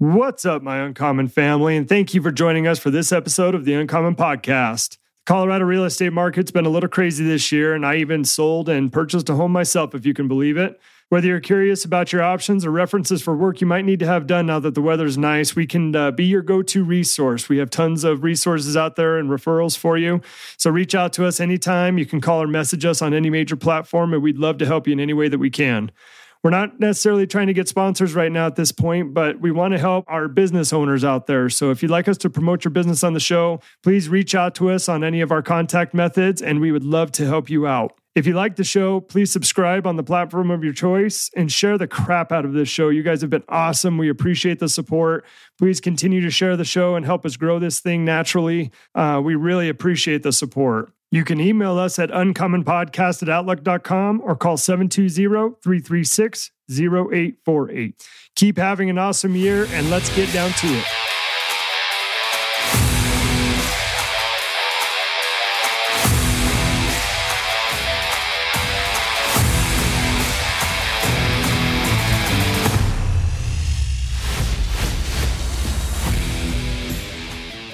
What's up, my Uncommon family, and thank you for joining us for this episode of the Uncommon Podcast. The Colorado real estate market's been a little crazy this year, and I even sold and purchased a home myself, if you can believe it. Whether you're curious about your options or references for work you might need to have done now that the weather's nice, we can uh, be your go to resource. We have tons of resources out there and referrals for you. So reach out to us anytime. You can call or message us on any major platform, and we'd love to help you in any way that we can. We're not necessarily trying to get sponsors right now at this point, but we want to help our business owners out there. So if you'd like us to promote your business on the show, please reach out to us on any of our contact methods, and we would love to help you out. If you like the show, please subscribe on the platform of your choice and share the crap out of this show. You guys have been awesome. We appreciate the support. Please continue to share the show and help us grow this thing naturally. Uh, we really appreciate the support. You can email us at uncommonpodcast at outlook.com or call 720-336-0848. Keep having an awesome year and let's get down to it.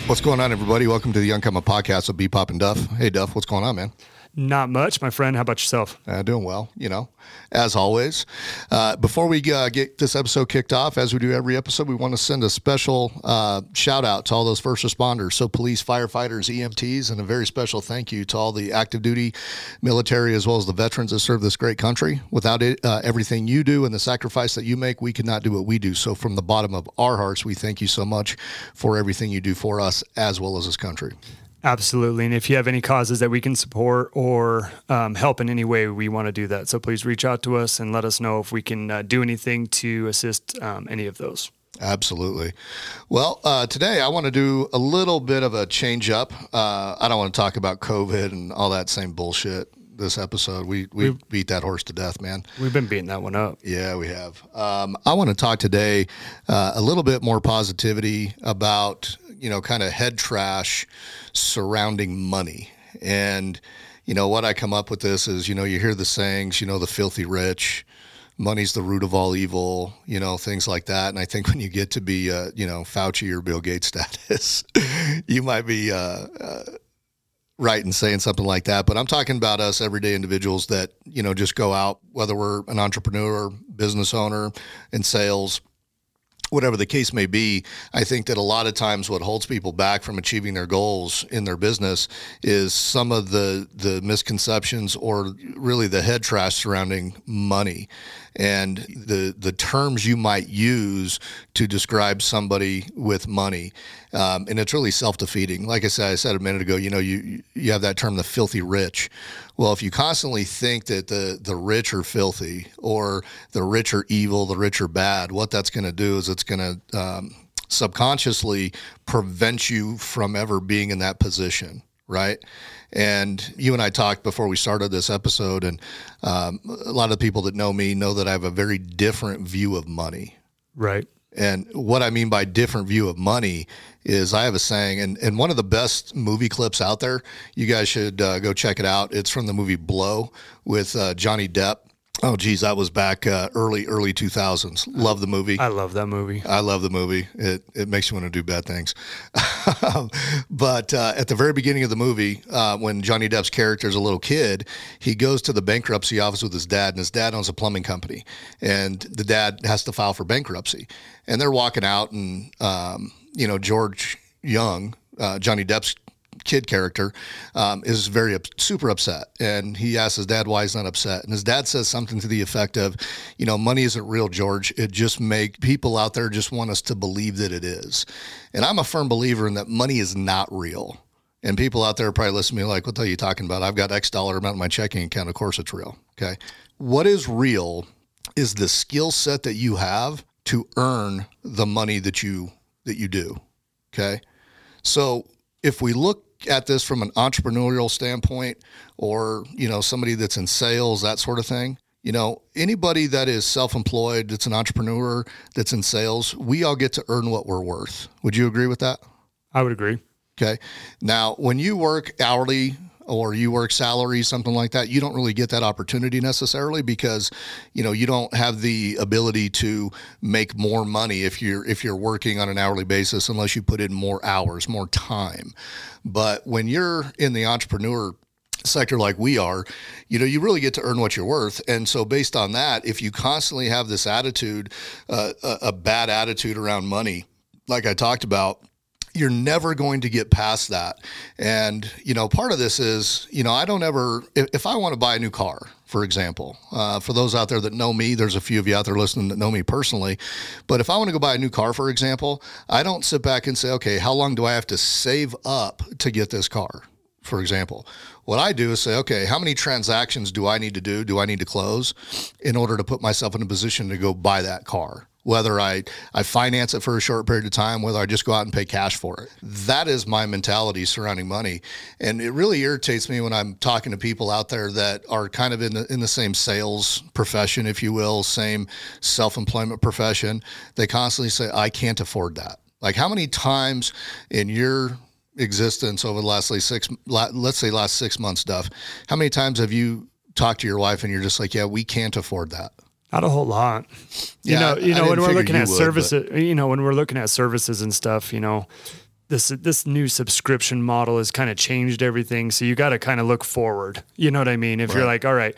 What's going on, everybody? Welcome to the Uncommon Podcast with B Pop and Duff. Hey, Duff, what's going on, man? Not much, my friend. How about yourself? Uh, doing well, you know, as always. Uh, before we uh, get this episode kicked off, as we do every episode, we want to send a special uh, shout out to all those first responders. So, police, firefighters, EMTs, and a very special thank you to all the active duty military as well as the veterans that serve this great country. Without it, uh, everything you do and the sacrifice that you make, we could not do what we do. So, from the bottom of our hearts, we thank you so much for everything you do for us as well as this country. Absolutely. And if you have any causes that we can support or um, help in any way, we want to do that. So please reach out to us and let us know if we can uh, do anything to assist um, any of those. Absolutely. Well, uh, today I want to do a little bit of a change up. Uh, I don't want to talk about COVID and all that same bullshit this episode. We we beat that horse to death, man. We've been beating that one up. Yeah, we have. Um, I want to talk today uh, a little bit more positivity about you know kind of head trash surrounding money and you know what I come up with this is you know you hear the sayings you know the filthy rich money's the root of all evil, you know, things like that. And I think when you get to be, uh, you know, Fauci or Bill Gates status, you might be uh, uh, right in saying something like that. But I'm talking about us everyday individuals that, you know, just go out, whether we're an entrepreneur, business owner in sales, whatever the case may be, I think that a lot of times what holds people back from achieving their goals in their business is some of the the misconceptions or really the head trash surrounding money and the the terms you might use to describe somebody with money. Um, and it's really self defeating. Like I said, I said a minute ago, you know, you you have that term, the filthy rich. Well, if you constantly think that the the rich are filthy or the rich are evil, the rich are bad, what that's going to do is it's going to um, subconsciously prevent you from ever being in that position right? And you and I talked before we started this episode, and um, a lot of the people that know me know that I have a very different view of money. Right. And what I mean by different view of money is I have a saying, and, and one of the best movie clips out there, you guys should uh, go check it out. It's from the movie Blow with uh, Johnny Depp. Oh, geez, that was back uh, early, early 2000s. Love the movie. I love that movie. I love the movie. It, it makes you want to do bad things. but uh, at the very beginning of the movie, uh, when Johnny Depp's character is a little kid, he goes to the bankruptcy office with his dad, and his dad owns a plumbing company. And the dad has to file for bankruptcy. And they're walking out, and, um, you know, George Jung, uh, Johnny Depp's kid character um, is very super upset. And he asks his dad why he's not upset. And his dad says something to the effect of you know money isn't real george. It just make people out there just want us to believe that it is. And i'm a firm believer in that money is not real. And people out there probably listen to me like what are you talking about? I've got x dollar amount in my checking account. Of course it's real. Okay. What is real is the skill set that you have to earn the money that you that you do. Okay. So if we look at this from an entrepreneurial standpoint or, you know, somebody that's in sales, that sort of thing, you know, anybody that is self-employed, that's an entrepreneur, that's in sales, we all get to earn what we're worth. Would you agree with that? I would agree. Okay. Now, when you work hourly or you work salary, something like that, you don't really get that opportunity necessarily because, you know, you don't have the ability to make more money if you're if you're working on an hourly basis unless you put in more hours, more time. But when you're in the entrepreneur sector like we are, you know, you really get to earn what you're worth. And so, based on that, if you constantly have this attitude, uh, a, a bad attitude around money, like I talked about, you're never going to get past that. And, you know, part of this is, you know, I don't ever, if, if I want to buy a new car, for example, uh, for those out there that know me, there's a few of you out there listening that know me personally. But if I want to go buy a new car, for example, I don't sit back and say, okay, how long do I have to save up to get this car? For example, what I do is say, okay, how many transactions do I need to do? Do I need to close in order to put myself in a position to go buy that car? Whether I, I finance it for a short period of time, whether I just go out and pay cash for it. That is my mentality surrounding money. And it really irritates me when I'm talking to people out there that are kind of in the, in the same sales profession, if you will, same self employment profession. They constantly say, I can't afford that. Like, how many times in your existence over the last like six, let's say last six months, Duff, how many times have you talked to your wife and you're just like, yeah, we can't afford that? Not a whole lot. You yeah, know, you know when we're looking at would, services, but... you know, when we're looking at services and stuff, you know, this this new subscription model has kind of changed everything. So you got to kind of look forward. You know what I mean? If right. you're like, all right,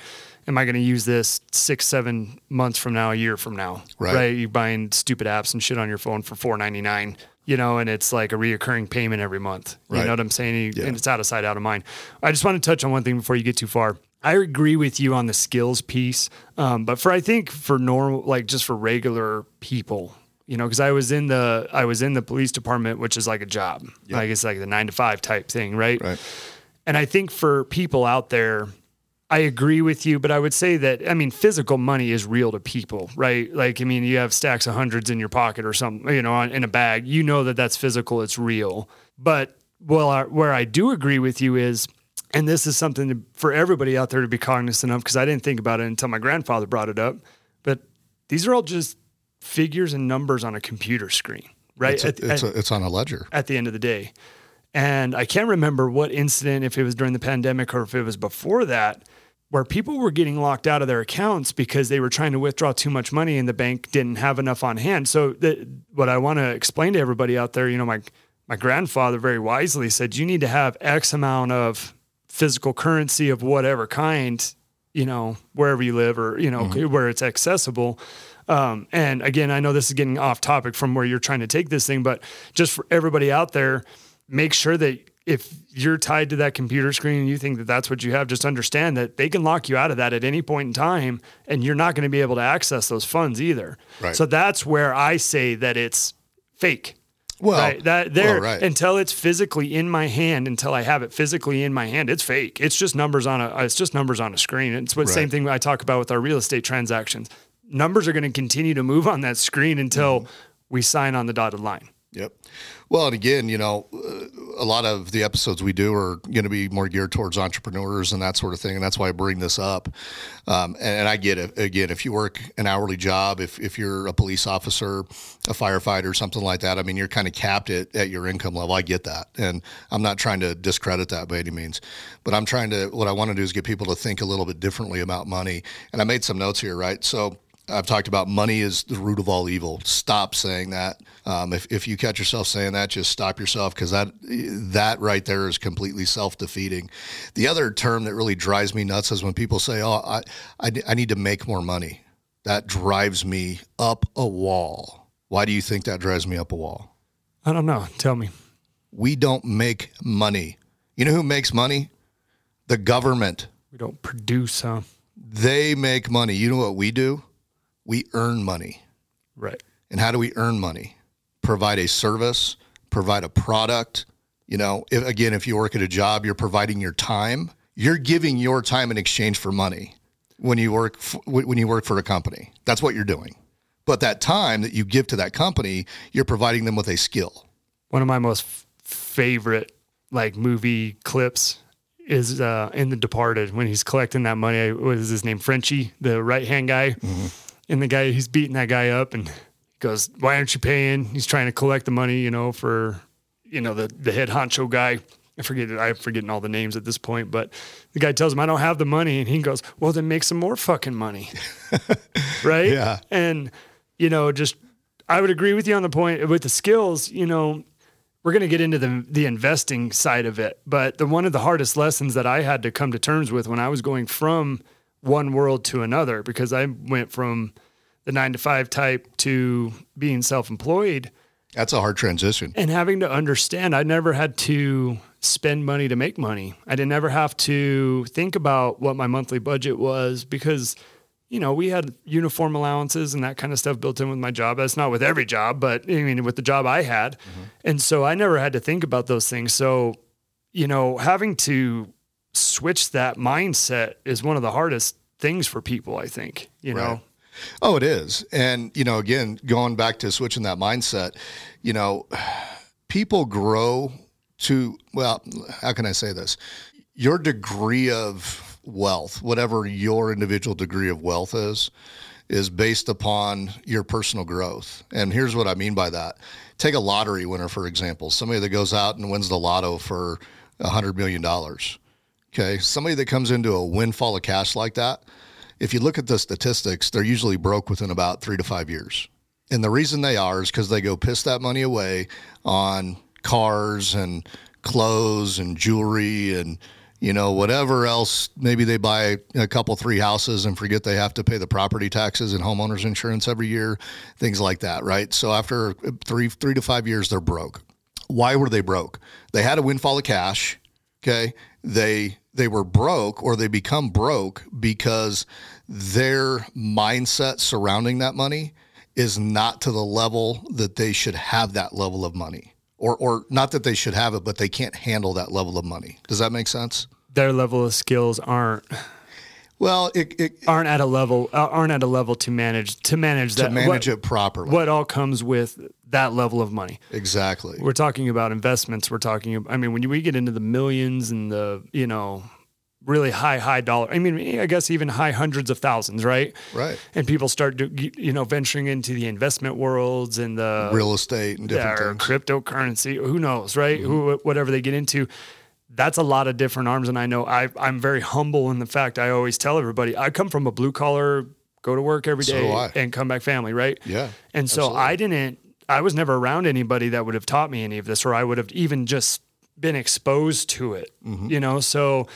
am I going to use this six, seven months from now, a year from now? Right. right? You buying stupid apps and shit on your phone for four ninety nine. You know, and it's like a reoccurring payment every month. You right. know what I'm saying? Yeah. And it's out of sight, out of mind. I just want to touch on one thing before you get too far. I agree with you on the skills piece, um, but for I think for normal, like just for regular people, you know, because I was in the I was in the police department, which is like a job, yep. like it's like the nine to five type thing, right? Right. And I think for people out there, I agree with you, but I would say that I mean physical money is real to people, right? Like I mean, you have stacks of hundreds in your pocket or something, you know, in a bag. You know that that's physical, it's real. But well, where I do agree with you is and this is something to, for everybody out there to be cognizant of because I didn't think about it until my grandfather brought it up. But these are all just figures and numbers on a computer screen, right? It's, a, at, it's, a, it's on a ledger. At the end of the day. And I can't remember what incident, if it was during the pandemic or if it was before that, where people were getting locked out of their accounts because they were trying to withdraw too much money and the bank didn't have enough on hand. So, the, what I want to explain to everybody out there, you know, my my grandfather very wisely said you need to have X amount of physical currency of whatever kind, you know, wherever you live or, you know, mm-hmm. where it's accessible. Um, and again, I know this is getting off topic from where you're trying to take this thing, but just for everybody out there, make sure that if you're tied to that computer screen and you think that that's what you have, just understand that they can lock you out of that at any point in time and you're not going to be able to access those funds either. Right. So that's where I say that it's fake. Well, right? that there well, right. until it's physically in my hand, until I have it physically in my hand, it's fake. It's just numbers on a. It's just numbers on a screen. It's the right. same thing I talk about with our real estate transactions. Numbers are going to continue to move on that screen until mm-hmm. we sign on the dotted line. Yep. Well, and again, you know, a lot of the episodes we do are going to be more geared towards entrepreneurs and that sort of thing, and that's why I bring this up. Um, and, and, I get it. Again, if you work an hourly job, if if you're a police officer, a firefighter, something like that, I mean, you're kind of capped at, at your income level. I get that, and I'm not trying to discredit that by any means, but I'm trying to. What I want to do is get people to think a little bit differently about money. And I made some notes here, right? So I've talked about money is the root of all evil. Stop saying that. Um, if, if you catch yourself saying that, just stop yourself because that that right there is completely self defeating. The other term that really drives me nuts is when people say, "Oh, I, I, I need to make more money." That drives me up a wall. Why do you think that drives me up a wall? I don't know. Tell me. We don't make money. You know who makes money? The government. We don't produce, huh? They make money. You know what we do? We earn money. Right. And how do we earn money? Provide a service, provide a product. You know, if, again, if you work at a job, you're providing your time. You're giving your time in exchange for money when you work f- when you work for a company. That's what you're doing. But that time that you give to that company, you're providing them with a skill. One of my most f- favorite like movie clips is uh, in The Departed when he's collecting that money. What is his name? Frenchie, the right hand guy. Mm-hmm and the guy he's beating that guy up and goes, "Why aren't you paying?" He's trying to collect the money, you know, for you know the the head honcho guy. I forget it, I'm forgetting all the names at this point, but the guy tells him I don't have the money, and he goes, "Well, then make some more fucking money." right? Yeah. And you know, just I would agree with you on the point with the skills. You know, we're going to get into the the investing side of it, but the one of the hardest lessons that I had to come to terms with when I was going from one world to another, because I went from the nine to five type to being self employed That's a hard transition. and having to understand I never had to spend money to make money. I didn't ever have to think about what my monthly budget was because you know, we had uniform allowances and that kind of stuff built in with my job. That's not with every job, but I mean with the job I had. Mm-hmm. And so I never had to think about those things. So, you know, having to switch that mindset is one of the hardest things for people, I think, you know. Oh, it is. And, you know, again, going back to switching that mindset, you know, people grow to, well, how can I say this? Your degree of wealth, whatever your individual degree of wealth is, is based upon your personal growth. And here's what I mean by that. Take a lottery winner, for example, somebody that goes out and wins the lotto for $100 million. Okay. Somebody that comes into a windfall of cash like that, if you look at the statistics, they're usually broke within about three to five years. And the reason they are is because they go piss that money away on cars and clothes and jewelry and you know whatever else. Maybe they buy a couple three houses and forget they have to pay the property taxes and homeowners insurance every year, things like that, right? So after three three to five years, they're broke. Why were they broke? They had a windfall of cash. Okay, they they were broke or they become broke because their mindset surrounding that money is not to the level that they should have that level of money or or not that they should have it but they can't handle that level of money. Does that make sense? Their level of skills aren't well it, it aren't at a level uh, aren't at a level to manage to manage to that manage what, it properly. what all comes with that level of money. Exactly. We're talking about investments. We're talking about, i mean when we get into the millions and the you know really high high dollar i mean i guess even high hundreds of thousands right? Right. And people start do, you know venturing into the investment worlds and the real estate and different things. cryptocurrency who knows right? Who mm-hmm. whatever they get into. That's a lot of different arms. And i know I, i'm very humble in the fact i always tell everybody i come from a blue collar go to work every day So day do I. and come back family right? Yeah and so absolutely. I didn't, I was never around anybody that would have taught me any of this, or I would have even just been exposed to it, Mm-hmm. you know? So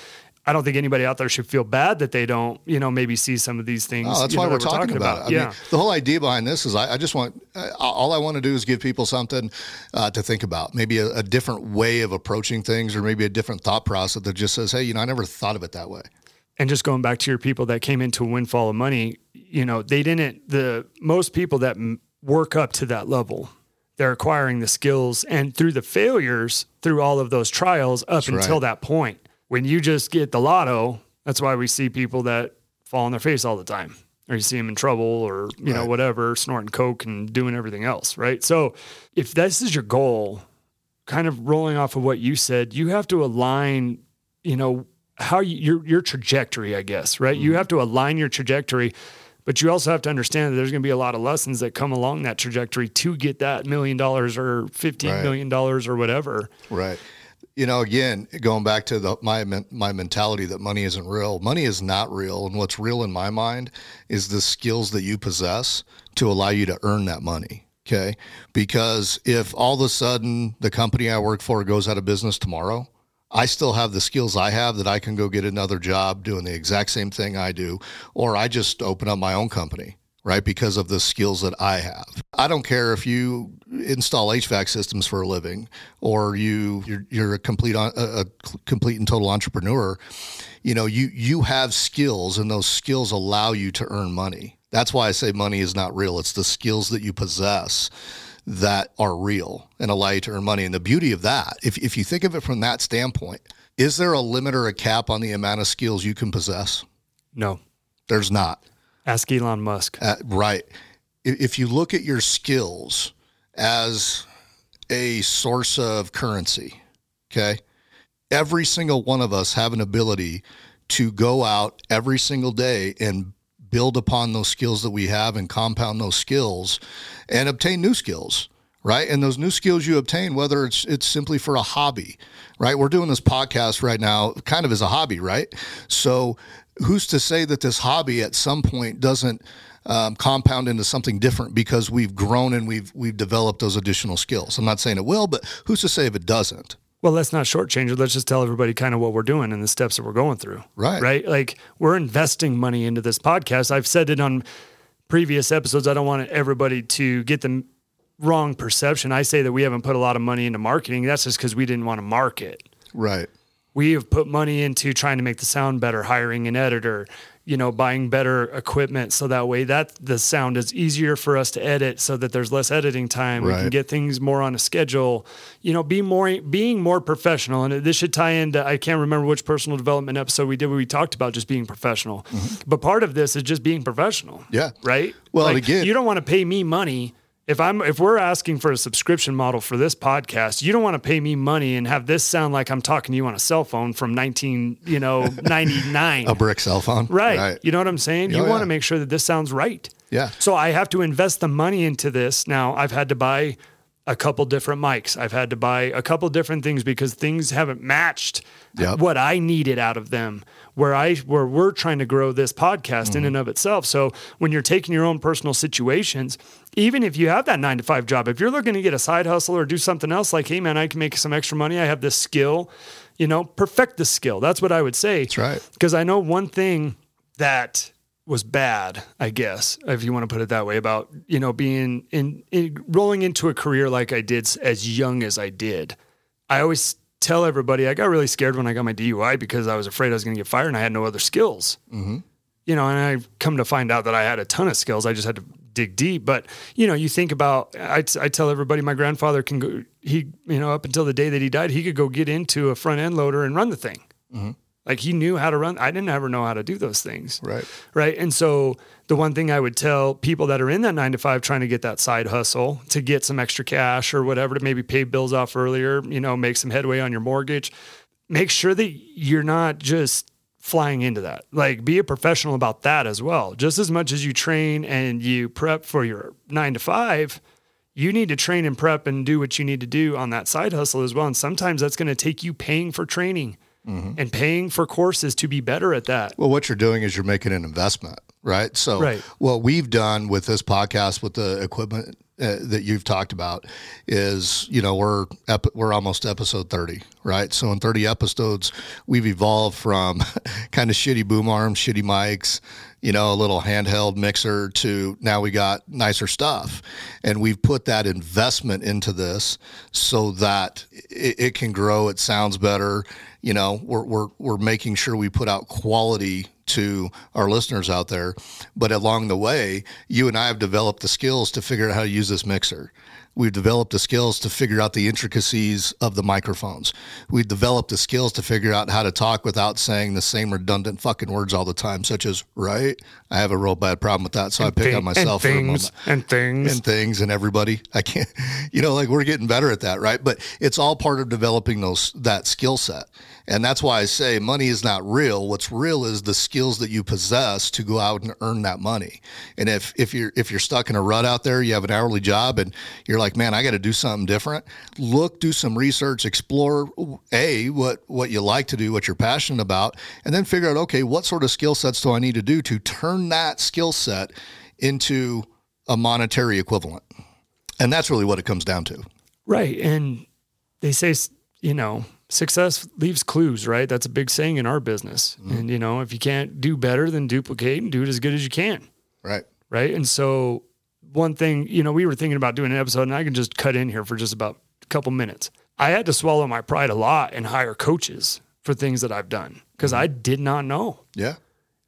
I don't think anybody out there should feel bad that they don't, you know, maybe see some of these things. Oh, that's you why know, we're that talking, about, it. I yeah. mean, the whole idea behind this is I, I just want, uh, all I want to do is give people something uh, to think about, maybe a, a different way of approaching things or maybe a different thought process that just says, hey, you know, I never thought of it that way. and just going back to your people that came into a windfall of money, you know, they didn't, the most people that m- work up to that level, they're acquiring the skills and through the failures, through all of those trials up until right. that point. When you just get the lotto, that's why we see people that fall on their face all the time. Or you see them in trouble or, you know, whatever, snorting coke and doing everything else, right? So if this is your goal, kind of rolling off of what you said, you have to align, you know, how you, your your trajectory, I guess, right? You mm-hmm. have to align your trajectory, but you also have to understand that there's going to be a lot of lessons that come along that trajectory to get that million dollars or fifteen Right. million dollars or whatever. Right. You know, again, going back to the, my my mentality that money isn't real. Money is not real, and what's real in my mind is the skills that you possess to allow you to earn that money. Okay, because if all of a sudden the company I work for goes out of business tomorrow, I still have the skills I have that I can go get another job doing the exact same thing I do, or I just open up my own company right? Because of the skills that I have. I don't care if you install HVAC systems for a living or you you're, you're a complete a, a complete and total entrepreneur. You know, you you have skills and those skills allow you to earn money. That's why I say money is not real. It's the skills that you possess that are real and allow you to earn money. And the beauty of that, if if you think of it from that standpoint, is there a limit or a cap on the amount of skills you can possess? No, There's not. ask Elon Musk. Uh, right. If if you look at your skills as a source of currency, okay, every single one of us have an ability to go out every single day and build upon those skills that we have and compound those skills and obtain new skills. right? And those new skills you obtain, whether it's it's simply for a hobby, right? We're doing this podcast right now, kind of as a hobby, right? So who's to say that this hobby at some point doesn't um, compound into something different because we've grown and we've we've developed those additional skills. I'm not saying it will, but who's to say if it doesn't? Well, let's not shortchange it. Let's just tell everybody kind of what we're doing and the steps that we're going through. Right. Right. Like we're investing money into this podcast. I've said it on previous episodes. I don't want everybody to get the wrong perception. I say that we haven't put a lot of money into marketing. That's just because we didn't want to market. Right. We have put money into trying to make the sound better, hiring an editor, you know, buying better equipment so that way that the sound is easier for us to edit so that there's less editing time. We can get things more on a schedule, you know, be more being more professional. And this should tie into I can't remember which personal development episode we did where we talked about just being professional. But part of this is just being professional. Mm-hmm. Yeah. Right? Well, Like, again- you don't want to pay me money if I'm if we're asking for a subscription model for this podcast, you don't want to pay me money and have this sound like I'm talking to you on a cell phone from 19, you know, 99. A brick cell phone. Right. Right. You know what I'm saying? You Oh, want yeah. to make sure that this sounds right. Yeah. So I have to invest the money into this. Now I've had to buy a couple different mics. I've had to buy a couple different things because things haven't matched Yep. what I needed out of them. Where I where we're trying to grow this podcast Mm-hmm. in and of itself. So when you're taking your own personal situations, even if you have that nine to five job, if you're looking to get a side hustle or do something else, like hey man, I can make some extra money. I have this skill. You know, perfect the skill. That's what I would say. That's right. Because I know one thing that was bad, I guess, if you want to put it that way, about you know being in, in rolling into a career like I did as young as I did. I always tell everybody I got really scared when I got my DUI because I was afraid I was going to get fired and I had no other skills. Mm-hmm. You know, and I come to find out that I had a ton of skills. I just had to dig deep. But you know, you think about I, I tell everybody my grandfather can go. He you know up until the day that he died, he could go get into a front end loader and run the thing. Mm-hmm. Like he knew how to run. I didn't ever know how to do those things. Right. Right. And so the one thing I would tell people that are in that nine to five trying to get that side hustle to get some extra cash or whatever to maybe pay bills off earlier, you know, make some headway on your mortgage, make sure that you're not just flying into that. Like be a professional about that as well. Just as much as you train and you prep for your nine to five, you need to train and prep and do what you need to do on that side hustle as well. And sometimes that's going to take you paying for training and paying for courses to be better at that. Well, what you're doing is you're making an investment, right? So, Right. what we've done with this podcast, with the equipment uh, that you've talked about, is you know we're ep- we're almost episode 30, right? So in 30 episodes, we've evolved from kind of shitty boom arms, shitty mics, you know, a little handheld mixer to now we got nicer stuff, and we've put that investment into this so that it, it can grow. It sounds better. You know, we're we're we're making sure we put out quality to our listeners out there. But along the way, you and I have developed the skills to figure out how to use this mixer. We've developed the skills to figure out the intricacies of the microphones. We've developed the skills to figure out how to talk without saying the same redundant fucking words all the time, such as right. I have a real bad problem with that, so I pick on Thing- myself for and a things moment and things. and things and everybody. I can't, you know, like we're getting better at that, right? But it's all part of developing those that skill set. And that's why I say money is not real. What's real is the skills that you possess to go out and earn that money. And if if you're if you're stuck in a rut out there, you have an hourly job and you're like, "Man, I got to do something different." Look, do some research, explore a what what you like to do, what you're passionate about, and then figure out, "Okay, what sort of skill sets do I need to do to turn that skill set into a monetary equivalent?" And that's really what it comes down to. Right. And they say, you know, success leaves clues, right? That's a big saying in our business. Mm-hmm. And, you know, if you can't do better than duplicate and do it as good as you can. Right. Right. And so, one thing, you know, we were thinking about doing an episode, and I can just cut in here for just about a couple minutes. I had to swallow my pride a lot and hire coaches for things that I've done because I mm-hmm. did not know. Yeah.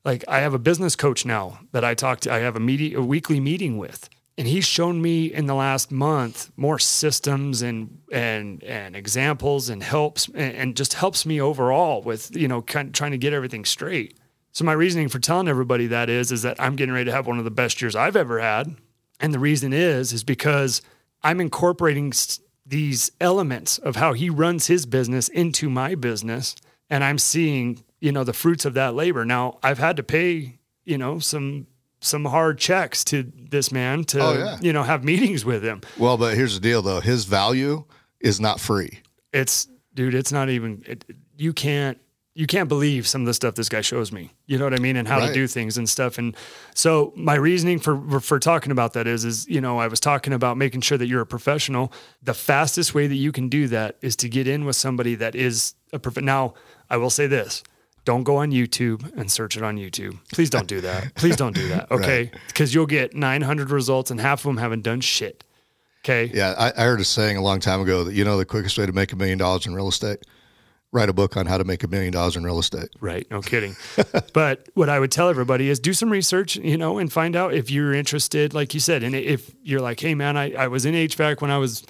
like I have a business coach now that I talk to. I have a meeting, a weekly meeting with, and he's shown me in the last month more systems and and and examples and helps and, and just helps me overall with you know kind of trying to get everything straight. So my reasoning for telling everybody that is is that I'm getting ready to have one of the best years I've ever had, and the reason is is because I'm incorporating these elements of how he runs his business into my business and I'm seeing, you know, the fruits of that labor. Now, I've had to pay, you know, some some hard checks to this man to Oh, yeah. you know have meetings with him. Well, but here's the deal though. His value is not free. It's dude, it's not even it, you can't you can't believe some of the stuff this guy shows me. You know what I mean and how to do things and stuff and so my reasoning for for talking about that is is you know I was talking about making sure that you're a professional. The fastest way that you can do that is to get in with somebody that is a prof- now I will say this don't go on YouTube and search it on YouTube. Please don't do that. Please don't do that. Okay. Because you'll get 900 results and half of them haven't done shit. Okay. Yeah, I, I heard a saying a long time ago that you know the quickest way to make a million dollars in real estate, write a book on how to make a million dollars in real estate. Right. No kidding. but what I would tell everybody is do some research, you know, and find out if you're interested, like you said. And if you're like, hey, man, I, I was in HVAC when I was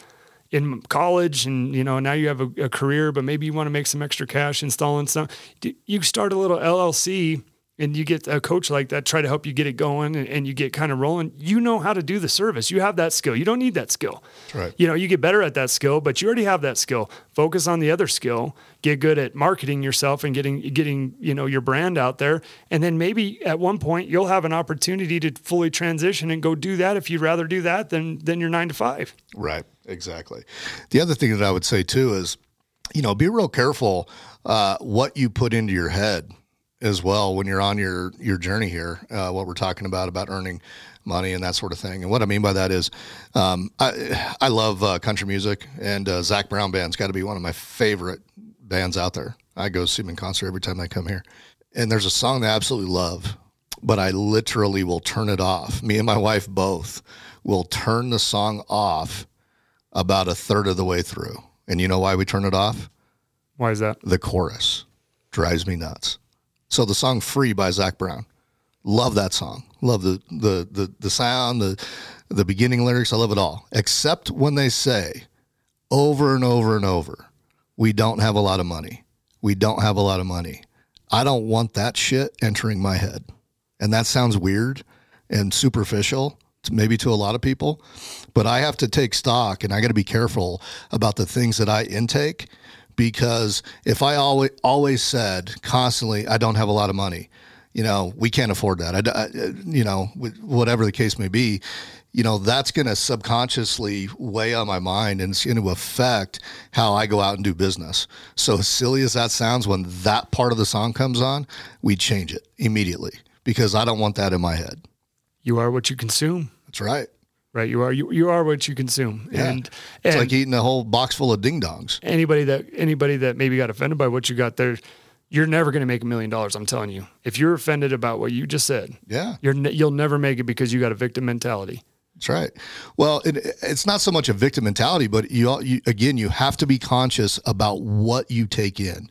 in college and, you know, now you have a, a career, but maybe you want to make some extra cash installing stuff. You start a little LLC and you get a coach like that, try to help you get it going and, and you get kind of rolling. You know how to do the service. You have that skill. You don't need that skill. That's right. You know, you get better at that skill, but you already have that skill. Focus on the other skill. Get good at marketing yourself and getting getting you know your brand out there, and then maybe at one point you'll have an opportunity to fully transition and go do that if you'd rather do that than than your nine to five. Right. Exactly. The other thing that I would say too is, you know, be real careful uh, what you put into your head as well when you're on your your journey here. Uh, what we're talking about about earning money and that sort of thing. And what I mean by that is, um, I I love uh, country music, and uh, Zac Brown band's got to be one of my favorite bands out there. I go see them in concert every time they come here. And there's a song that I absolutely love, but I literally will turn it off. Me and my wife both will turn the song off about a third of the way through. And you know why we turn it off? Why is that? The chorus drives me nuts. So the song "Free" by Zac Brown, love that song. Love the the the the sound, the the beginning lyrics. I love it all, except when they say over and over and over, "We don't have a lot of money. We don't have a lot of money." I don't want that shit entering my head, and that sounds weird and superficial, maybe to a lot of people. But I have to take stock, and I got to be careful about the things that I intake because if I always always said constantly, I don't have a lot of money, you know, we can't afford that. I, I- you know, whatever the case may be, you know, that's going to subconsciously weigh on my mind and it's going to affect how I go out and do business. So as silly as that sounds, when that part of the song comes on, we change it immediately because I don't want that in my head. You are what you consume. That's right. Right. You are you, you are what you consume. Yeah. And It's and like eating a whole box full of ding dongs. anybody that anybody that maybe got offended by what you got there, you're never going to make a million dollars. I'm telling you. If you're offended about what you just said, Yeah. you're you'll never make it because you got a victim mentality. That's right. Well, it, it's not so much a victim mentality, but you, you again, you have to be conscious about what you take in.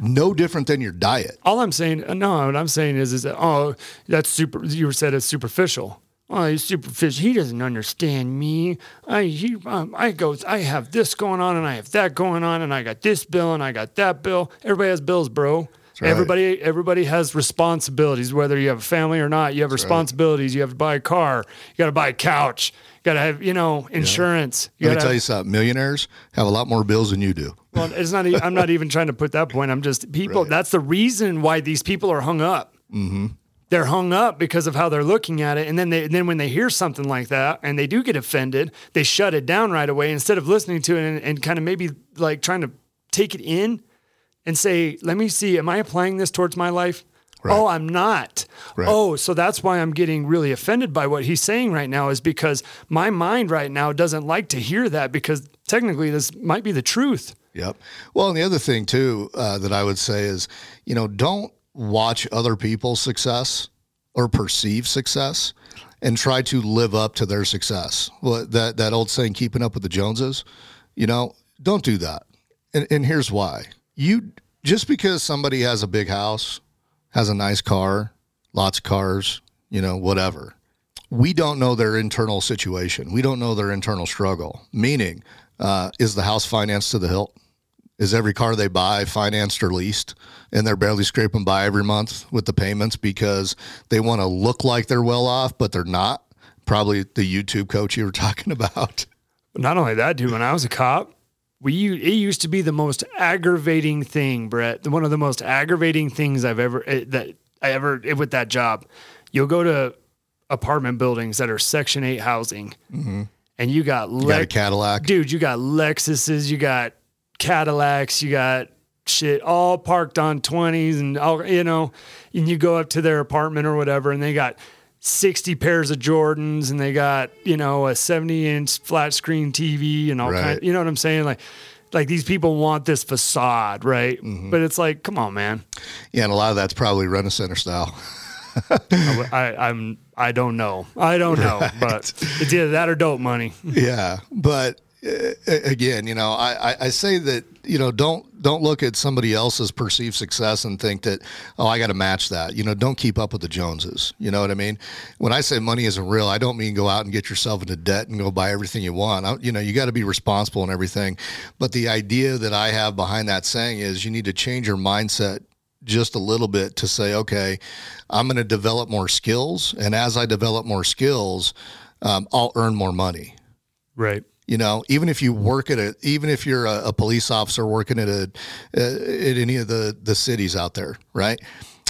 No different than your diet. All I'm saying, no, what I'm saying is, is that oh, that's super. You said it's superficial. Oh, he's superficial. He doesn't understand me. I he um, I goes. I have this going on, and I have that going on, and I got this bill, and I got that bill. Everybody has bills, bro. right. Everybody, everybody has responsibilities. Whether you have a family or not, you have responsibilities. You have to buy a car. You got to buy a couch. You got to have, you know, insurance. You Let me tell you something. Millionaires have a lot more bills than you do. well, it's not. I'm not even trying to put that point. I'm just people. Right. That's the reason why these people are hung up. Mm-hmm. They're hung up because of how they're looking at it, and then they and then when they hear something like that and they do get offended, they shut it down right away instead of listening to it and, and kind of maybe like trying to take it in and say, "Let me see. Am I applying this towards my life?" Oh, I'm not. Right. Oh, so that's why I'm getting really offended by what he's saying right now is because my mind right now doesn't like to hear that because technically this might be the truth. Yep. Well, and the other thing too uh, that I would say is, you know, don't watch other people's success or perceive success and try to live up to their success. Well, that that old saying, "Keeping up with the Joneses," you know, don't do that. And, and here's why: you just because somebody has a big house, has a nice car, lots of cars, you know, whatever. We don't know their internal situation. We don't know their internal struggle. Meaning, uh, is the house financed to the hilt? Is every car they buy financed or leased? And they're barely scraping by every month with the payments because they want to look like they're well off, but they're not. Probably the YouTube coach you were talking about. Not only that, dude, when I was a cop, we it used to be the most aggravating thing, Brett. One of the most aggravating things I've ever eh, that I ever with that job. You'll go to apartment buildings that are Section 8 housing. And you got, You got a Cadillac. dude, you got Lexuses, you got Cadillacs, you got shit all parked on 20s and all, you know, and you go up to their apartment or whatever and they got 60 pairs of Jordans and they got, you know, a 70 inch flat screen TV and all Right. kind you know what I'm saying? Like, like these people want this facade, right? Mm-hmm. But it's like, come on, man. Yeah, and a lot of that's probably center style. I, I, I'm, I don't know. I don't know, but it's either that or dope money. yeah, but again, you know, I, I, say that you know don't don't look at somebody else's perceived success and think that oh I got to match that. You know, don't keep up with the Joneses. You know what I mean? When I say money isn't real, I don't mean go out and get yourself into debt and go buy everything you want. I, you know, you got to be responsible and everything. But the idea that I have behind that saying is you need to change your mindset just a little bit to say, okay, I'm going to develop more skills, and as I develop more skills, um, I'll earn more money. Right. You know, even if you work at a, even if you're a, a police officer working at a, uh, at any of the the cities out there, right?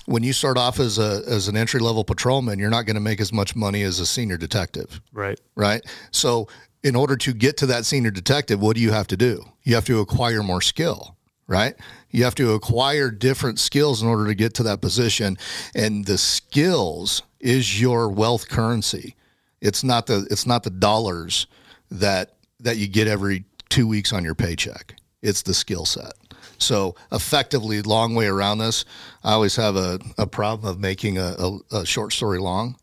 When you start off as a as an entry level patrolman, you're not going to make as much money as a senior detective, Right. right? So, in order to get to that senior detective, what do you have to do? You have to acquire more skill, right? You have to acquire different skills in order to get to that position, and the skills is your wealth currency. It's not the it's not the dollars that that you get every two weeks on your paycheck. It's the skill set. So effectively, long way around this. I always have a, a problem of making a, a, a short story long.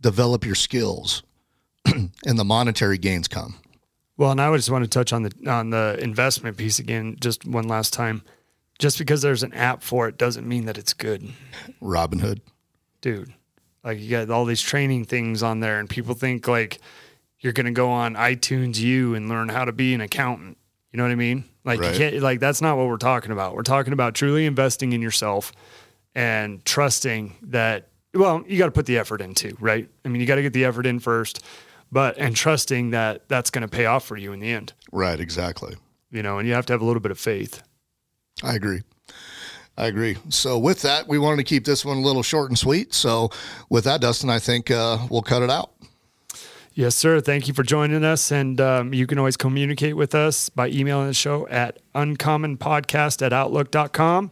Develop your skills, and the monetary gains come. Well, and I would just want to touch on the on the investment piece again, just one last time. Just because there's an app for it doesn't mean that it's good, Robinhood. dude. Like you got all these training things on there, and people think like you're gonna go on iTunes U and learn how to be an accountant. You know what I mean? Like Right. you can't like that's not what we're talking about. We're talking about truly investing in yourself and trusting that well, you got to put the effort in too, right? I mean, you got to get the effort in first, but and trusting that that's going to pay off for you in the end. Right, exactly. You know, and you have to have a little bit of faith. I agree. I agree. So with that, we wanted to keep this one a little short and sweet. So with that, Dustin, I think uh, we'll cut it out. Yes, sir. Thank you for joining us. And um, you can always communicate with us by emailing the show at uncommonpodcast at outlook.com.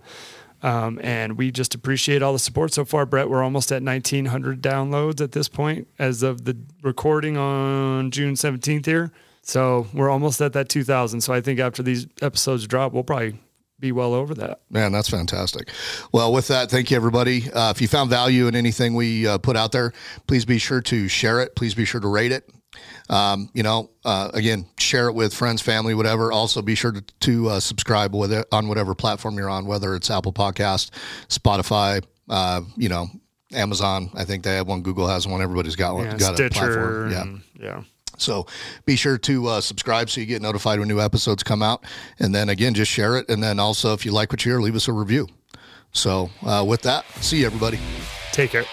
Um, and we just appreciate all the support so far, Brett. We're almost at 1,900 downloads at this point as of the recording on June 17th here. So we're almost at that 2,000. So I think after these episodes drop, we'll probably be well over that. Man, that's fantastic. Well, with that, thank you, everybody. Uh, if you found value in anything we uh, put out there, please be sure to share it. Please be sure to rate it. Um, you know, uh, again, share it with friends, family, whatever. Also, be sure to, to uh, subscribe with it on whatever platform you're on, whether it's Apple Podcast, Spotify, uh, you know, Amazon. I think they have one. Google has one. Everybody's got one. Yeah, got a Stitcher. platform. Yeah. and- yeah. So be sure to uh, subscribe so you get notified when new episodes come out. And then again, just share it. And then also, if you like what you hear, leave us a review. So uh, with that, see you everybody. Take care.